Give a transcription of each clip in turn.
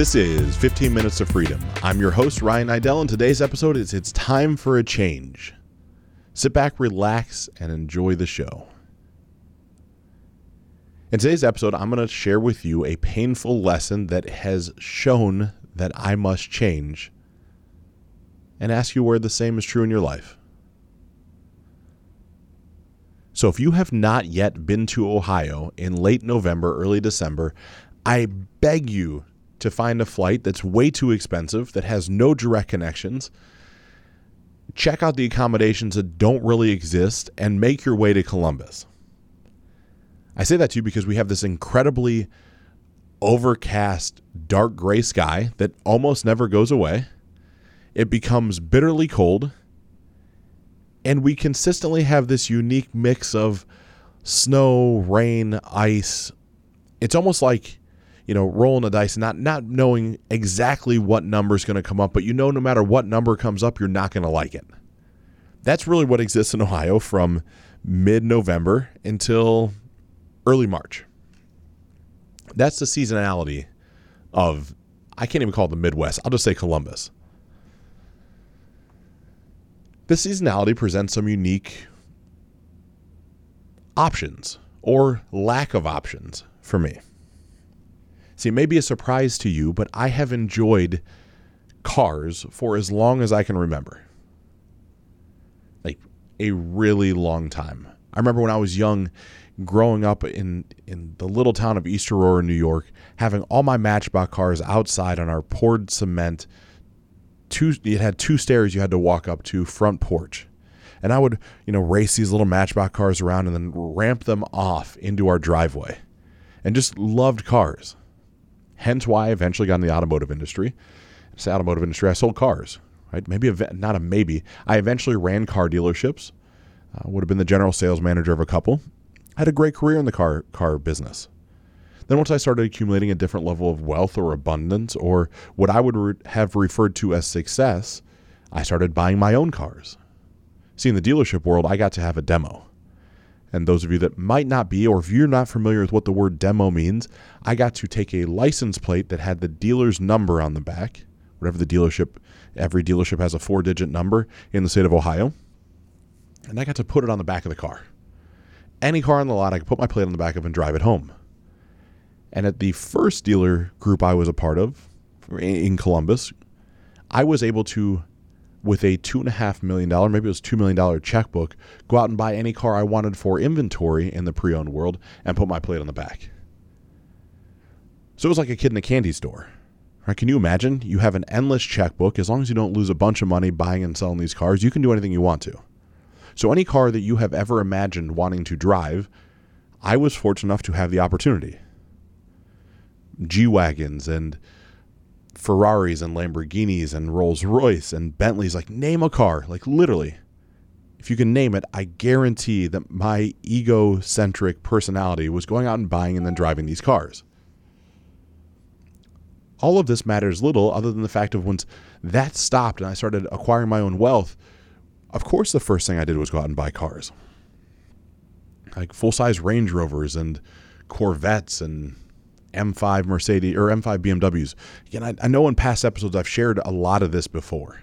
This is 15 Minutes of Freedom. I'm your host, Ryan Idell, and today's episode is It's Time for a Change. Sit back, relax, and enjoy the show. In today's episode, I'm going to share with you a painful lesson that has shown that I must change and ask you where the same is true in your life. So, if you have not yet been to Ohio in late November, early December, I beg you to find a flight that's way too expensive, that has no direct connections. Check out the accommodations that don't really exist and make your way to Columbus. I say that to you because we have this incredibly overcast, dark gray sky that almost never goes away. It becomes bitterly cold. And we consistently have this unique mix of snow, rain, ice. It's almost like you know, rolling the dice, not not knowing exactly what number is going to come up, but you know, no matter what number comes up, you're not going to like it. That's really what exists in Ohio from mid-November until early March. That's the seasonality of I can't even call it the Midwest. I'll just say Columbus. This seasonality presents some unique options or lack of options for me. See, it may be a surprise to you, but I have enjoyed cars for as long as I can remember. Like a really long time. I remember when I was young, growing up in in the little town of East Aurora, New York, having all my Matchbox cars outside on our poured cement. Two, it had two stairs you had to walk up to front porch, and I would you know race these little Matchbox cars around and then ramp them off into our driveway, and just loved cars. Hence why I eventually got in the automotive industry. It's the automotive industry. I sold cars, right? Maybe not a maybe. I eventually ran car dealerships. Uh, would have been the general sales manager of a couple. Had a great career in the car car business. Then once I started accumulating a different level of wealth or abundance, or what I would re- have referred to as success, I started buying my own cars. See, in the dealership world, I got to have a demo. And those of you that might not be, or if you're not familiar with what the word demo means, I got to take a license plate that had the dealer's number on the back, whatever the dealership, every dealership has a four digit number in the state of Ohio. And I got to put it on the back of the car. Any car on the lot, I could put my plate on the back of and drive it home. And at the first dealer group I was a part of in Columbus, I was able to with a two and a half million dollar, maybe it was two million dollar checkbook, go out and buy any car I wanted for inventory in the pre-owned world and put my plate on the back. So it was like a kid in a candy store. Right? Can you imagine? You have an endless checkbook. As long as you don't lose a bunch of money buying and selling these cars, you can do anything you want to. So any car that you have ever imagined wanting to drive, I was fortunate enough to have the opportunity. G wagons and Ferraris and Lamborghinis and Rolls Royce and Bentleys. Like, name a car. Like, literally. If you can name it, I guarantee that my egocentric personality was going out and buying and then driving these cars. All of this matters little other than the fact of once that stopped and I started acquiring my own wealth, of course, the first thing I did was go out and buy cars. Like full size Range Rovers and Corvettes and M5 Mercedes or M5 BMWs. Again, I, I know in past episodes I've shared a lot of this before.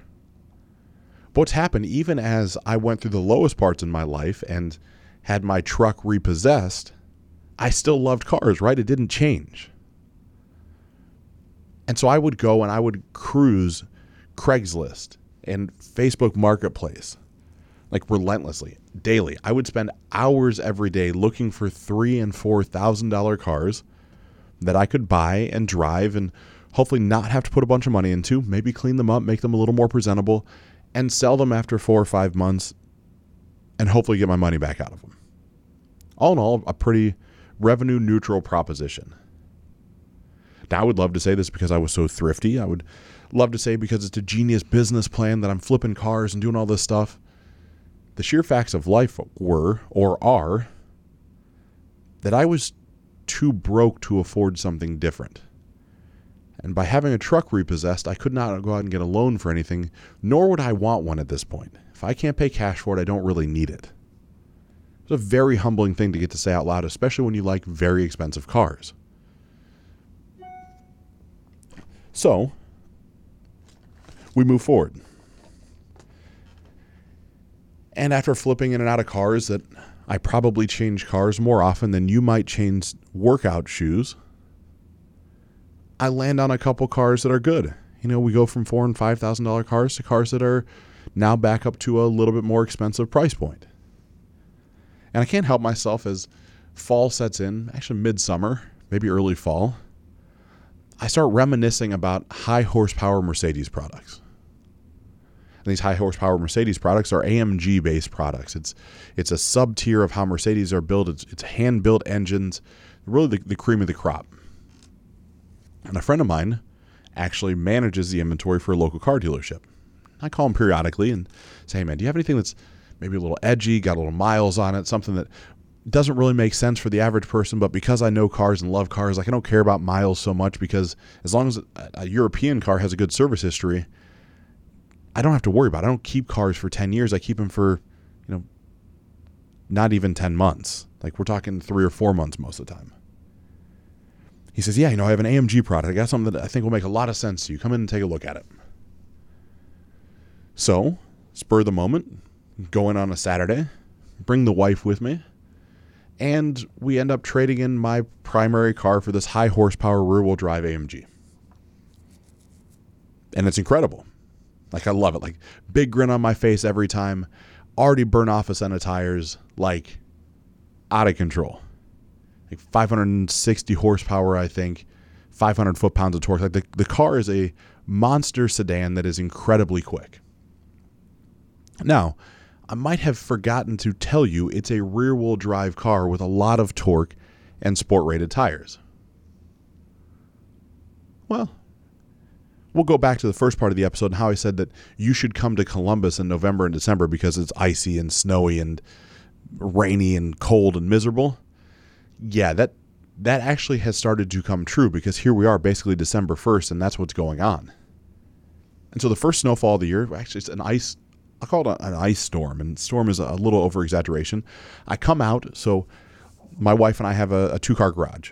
But what's happened, even as I went through the lowest parts in my life and had my truck repossessed, I still loved cars, right? It didn't change. And so I would go and I would cruise Craigslist and Facebook Marketplace like relentlessly, daily. I would spend hours every day looking for three and four thousand dollar cars that I could buy and drive and hopefully not have to put a bunch of money into, maybe clean them up, make them a little more presentable, and sell them after four or five months and hopefully get my money back out of them. All in all, a pretty revenue neutral proposition. Now, I would love to say this because I was so thrifty. I would love to say because it's a genius business plan that I'm flipping cars and doing all this stuff. The sheer facts of life were, or are, that I was too broke to afford something different. And by having a truck repossessed, I could not go out and get a loan for anything, nor would I want one at this point. If I can't pay cash for it, I don't really need it. It's a very humbling thing to get to say out loud, especially when you like very expensive cars. So we move forward. And after flipping in and out of cars that I probably change cars more often than you might change workout shoes, I land on a couple cars that are good. You know, we go from four and five thousand dollar cars to cars that are now back up to a little bit more expensive price point. And I can't help myself as fall sets in, actually midsummer, maybe early fall. I start reminiscing about high horsepower Mercedes products. And these high horsepower Mercedes products are AMG based products. It's it's a sub tier of how Mercedes are built. It's, it's hand built engines, really the, the cream of the crop. And a friend of mine actually manages the inventory for a local car dealership. I call him periodically and say, hey man, do you have anything that's maybe a little edgy, got a little miles on it, something that doesn't really make sense for the average person, but because I know cars and love cars, like I don't care about miles so much because as long as a European car has a good service history, I don't have to worry about it. I don't keep cars for 10 years. I keep them for, you know, not even 10 months. Like we're talking three or four months most of the time. He says, Yeah, you know, I have an AMG product. I got something that I think will make a lot of sense to you. Come in and take a look at it. So, spur the moment, go in on a Saturday, bring the wife with me, and we end up trading in my primary car for this high horsepower rear wheel drive AMG. And it's incredible. Like I love it. Like big grin on my face every time. Already burn off a set of tires. Like out of control. Like 560 horsepower, I think. 500 foot pounds of torque. Like the, the car is a monster sedan that is incredibly quick. Now, I might have forgotten to tell you it's a rear wheel drive car with a lot of torque and sport rated tires. Well, we'll go back to the first part of the episode and how I said that you should come to Columbus in November and December because it's icy and snowy and rainy and cold and miserable. Yeah, that that actually has started to come true because here we are basically December 1st and that's what's going on. And so the first snowfall of the year, actually it's an ice I'll call it an ice storm, and storm is a little over exaggeration. I come out, so my wife and I have a, a two car garage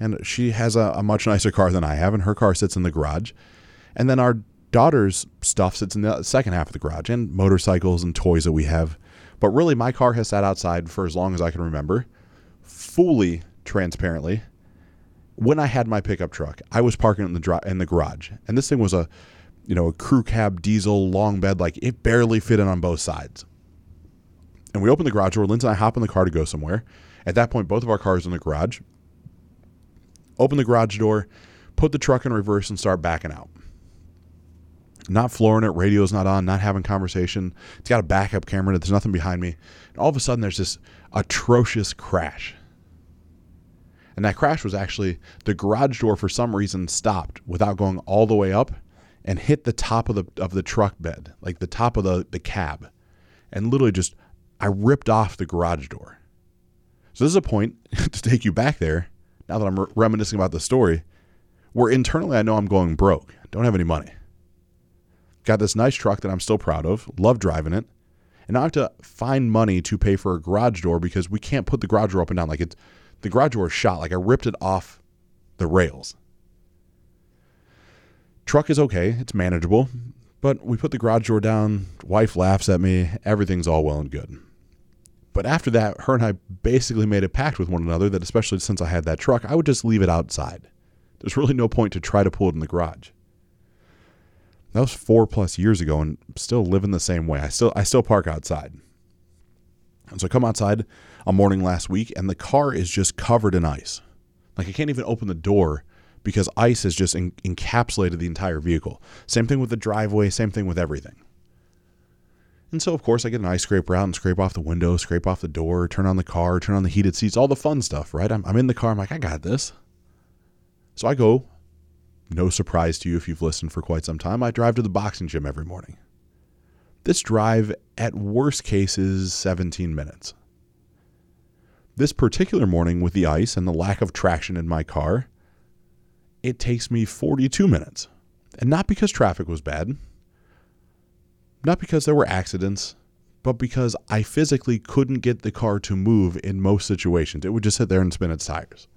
and she has a, a, much nicer car than I have, and her car sits in the garage. And then our daughter's stuff sits in the second half of the garage, and motorcycles and toys that we have. But really, my car has sat outside for as long as I can remember, fully transparently. When I had my pickup truck, I was parking in the in the garage, and this thing was a, you know, a crew cab diesel long bed, like it barely fit in on both sides. And we open the garage door. Lindsay and I hop in the car to go somewhere. At that point, both of our cars in the garage open the garage door, put the truck in reverse, and start backing out. Not flooring it, radio's not on, not having conversation. It's got a backup camera, there's nothing behind me. And all of a sudden, there's this atrocious crash. And that crash was actually the garage door for some reason stopped without going all the way up and hit the top of the of the truck bed, like the top of the, the cab. And literally just I ripped off the garage door. So this is a point to take you back there now that I'm re- reminiscing about the story, where internally I know I'm going broke, don't have any money. Got this nice truck that I'm still proud of, love driving it, and now I have to find money to pay for a garage door because we can't put the garage door up and down. Like it's the garage door is shot, like I ripped it off the rails. Truck is okay, it's manageable, but we put the garage door down, wife laughs at me, everything's all well and good. But after that, her and I basically made a pact with one another that, especially since I had that truck, I would just leave it outside. There's really no point to try to pull it in the garage. That was four plus years ago, and still living the same way. I still I still park outside. And so I come outside a morning last week, and the car is just covered in ice. Like I can't even open the door because ice has just en- encapsulated the entire vehicle. Same thing with the driveway. Same thing with everything. And so, of course, I get an ice scraper out and scrape off the window, scrape off the door, turn on the car, turn on the heated seats, all the fun stuff, right? I'm, I'm in the car. I'm like, I got this. So I go, no surprise to you if you've listened for quite some time, I drive to the boxing gym every morning. This drive, at worst case, is 17 minutes. This particular morning, with the ice and the lack of traction in my car, it takes me 42 minutes. And not because traffic was bad, not because there were accidents, but because I physically couldn't get the car to move in most situations. It would just sit there and spin its tires.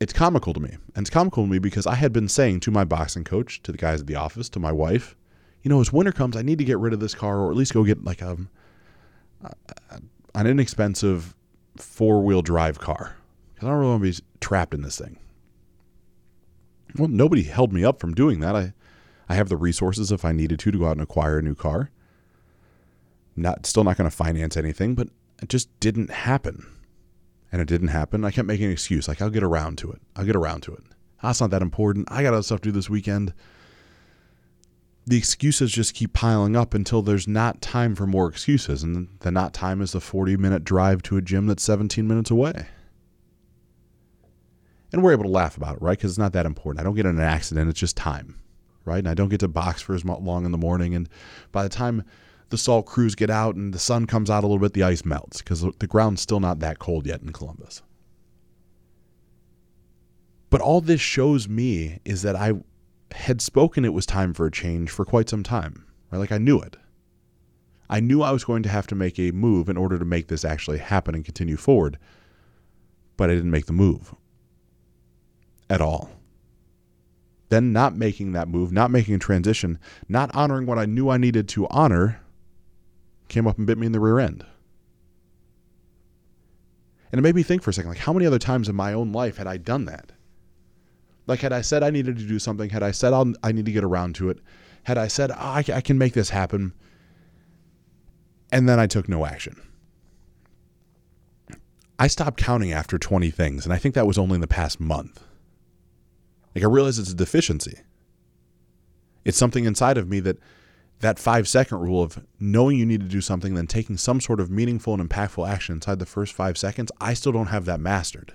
it's comical to me. And it's comical to me because I had been saying to my boxing coach, to the guys at the office, to my wife, you know, as winter comes, I need to get rid of this car or at least go get like um, a, an inexpensive four wheel drive car because I don't really want to be trapped in this thing. Well, nobody held me up from doing that. I, I have the resources if I needed to to go out and acquire a new car. Not still not going to finance anything, but it just didn't happen. And it didn't happen. I kept making an excuse like I'll get around to it. I'll get around to it. Ah, that's not that important. I got other stuff to do this weekend. The excuses just keep piling up until there's not time for more excuses. And the not time is the 40 minute drive to a gym that's 17 minutes away and we're able to laugh about it, right? Because it's not that important. I don't get in an accident; it's just time, right? And I don't get to box for as long in the morning. And by the time the salt crews get out and the sun comes out a little bit, the ice melts because the ground's still not that cold yet in Columbus. But all this shows me is that I had spoken it was time for a change for quite some time, right? Like I knew it. I knew I was going to have to make a move in order to make this actually happen and continue forward, but I didn't make the move at all. Then not making that move, not making a transition, not honoring what I knew I needed to honor came up and bit me in the rear end. And it made me think for a second like, how many other times in my own life had I done that? Like, had I said I needed to do something, had I said I'll, i need to get around to it, had I said, oh, I, I can make this happen, and then I took no action. I stopped counting after 20 things, and I think that was only in the past month. Like I realize it's a deficiency. It's something inside of me that that five second rule of knowing you need to do something, then taking some sort of meaningful and impactful action inside the first five seconds, I still don't have that mastered.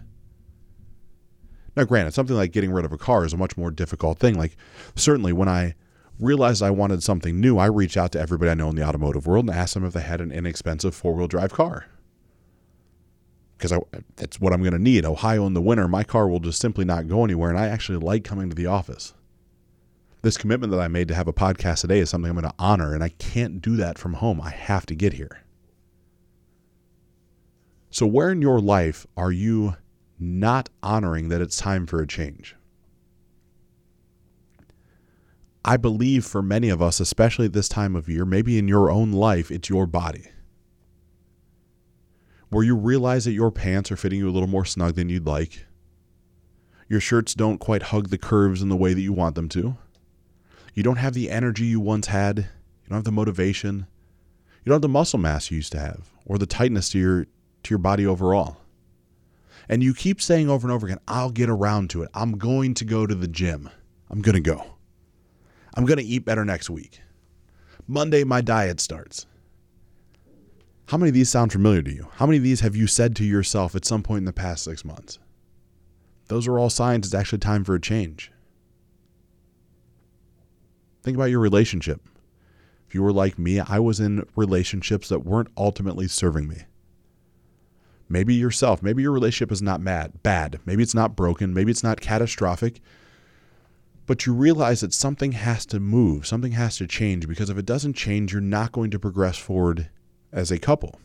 Now, granted, something like getting rid of a car is a much more difficult thing. Like, certainly when I realized I wanted something new, I reached out to everybody I know in the automotive world and asked them if they had an inexpensive four wheel drive car because that's what I'm going to need. Ohio in the winter, my car will just simply not go anywhere, and I actually like coming to the office. This commitment that I made to have a podcast today is something I'm going to honor, and I can't do that from home. I have to get here. So, where in your life are you not honoring that it's time for a change? I believe for many of us, especially at this time of year, maybe in your own life, it's your body where you realize that your pants are fitting you a little more snug than you'd like. Your shirts don't quite hug the curves in the way that you want them to. You don't have the energy you once had. You don't have the motivation. You don't have the muscle mass you used to have or the tightness to your to your body overall. And you keep saying over and over again, I'll get around to it. I'm going to go to the gym. I'm going to go. I'm going to eat better next week. Monday my diet starts. How many of these sound familiar to you? How many of these have you said to yourself at some point in the past six months? Those are all signs it's actually time for a change. Think about your relationship. If you were like me, I was in relationships that weren't ultimately serving me. Maybe yourself, maybe your relationship is not mad, bad, maybe it's not broken, maybe it's not catastrophic, but you realize that something has to move, something has to change because if it doesn't change, you're not going to progress forward as a couple.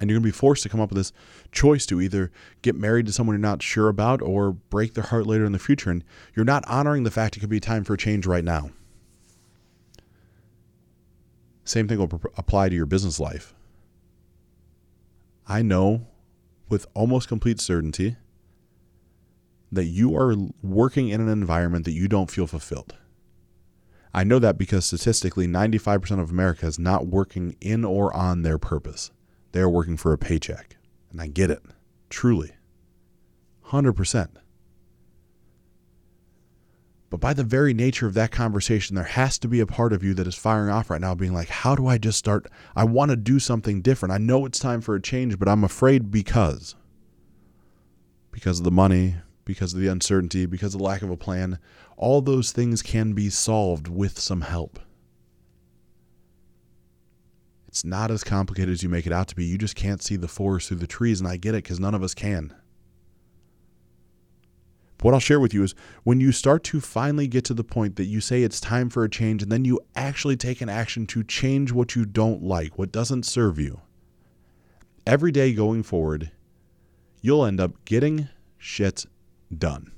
And you're going to be forced to come up with this choice to either get married to someone you're not sure about or break their heart later in the future. And you're not honoring the fact it could be time for a change right now. Same thing will apply to your business life. I know with almost complete certainty that you are working in an environment that you don't feel fulfilled. I know that because statistically, 95% of America is not working in or on their purpose. They are working for a paycheck. And I get it, truly. 100%. But by the very nature of that conversation, there has to be a part of you that is firing off right now, being like, how do I just start? I want to do something different. I know it's time for a change, but I'm afraid because. Because of the money, because of the uncertainty, because of the lack of a plan. All those things can be solved with some help. It's not as complicated as you make it out to be. You just can't see the forest through the trees, and I get it because none of us can. But what I'll share with you is when you start to finally get to the point that you say it's time for a change, and then you actually take an action to change what you don't like, what doesn't serve you, every day going forward, you'll end up getting shit done.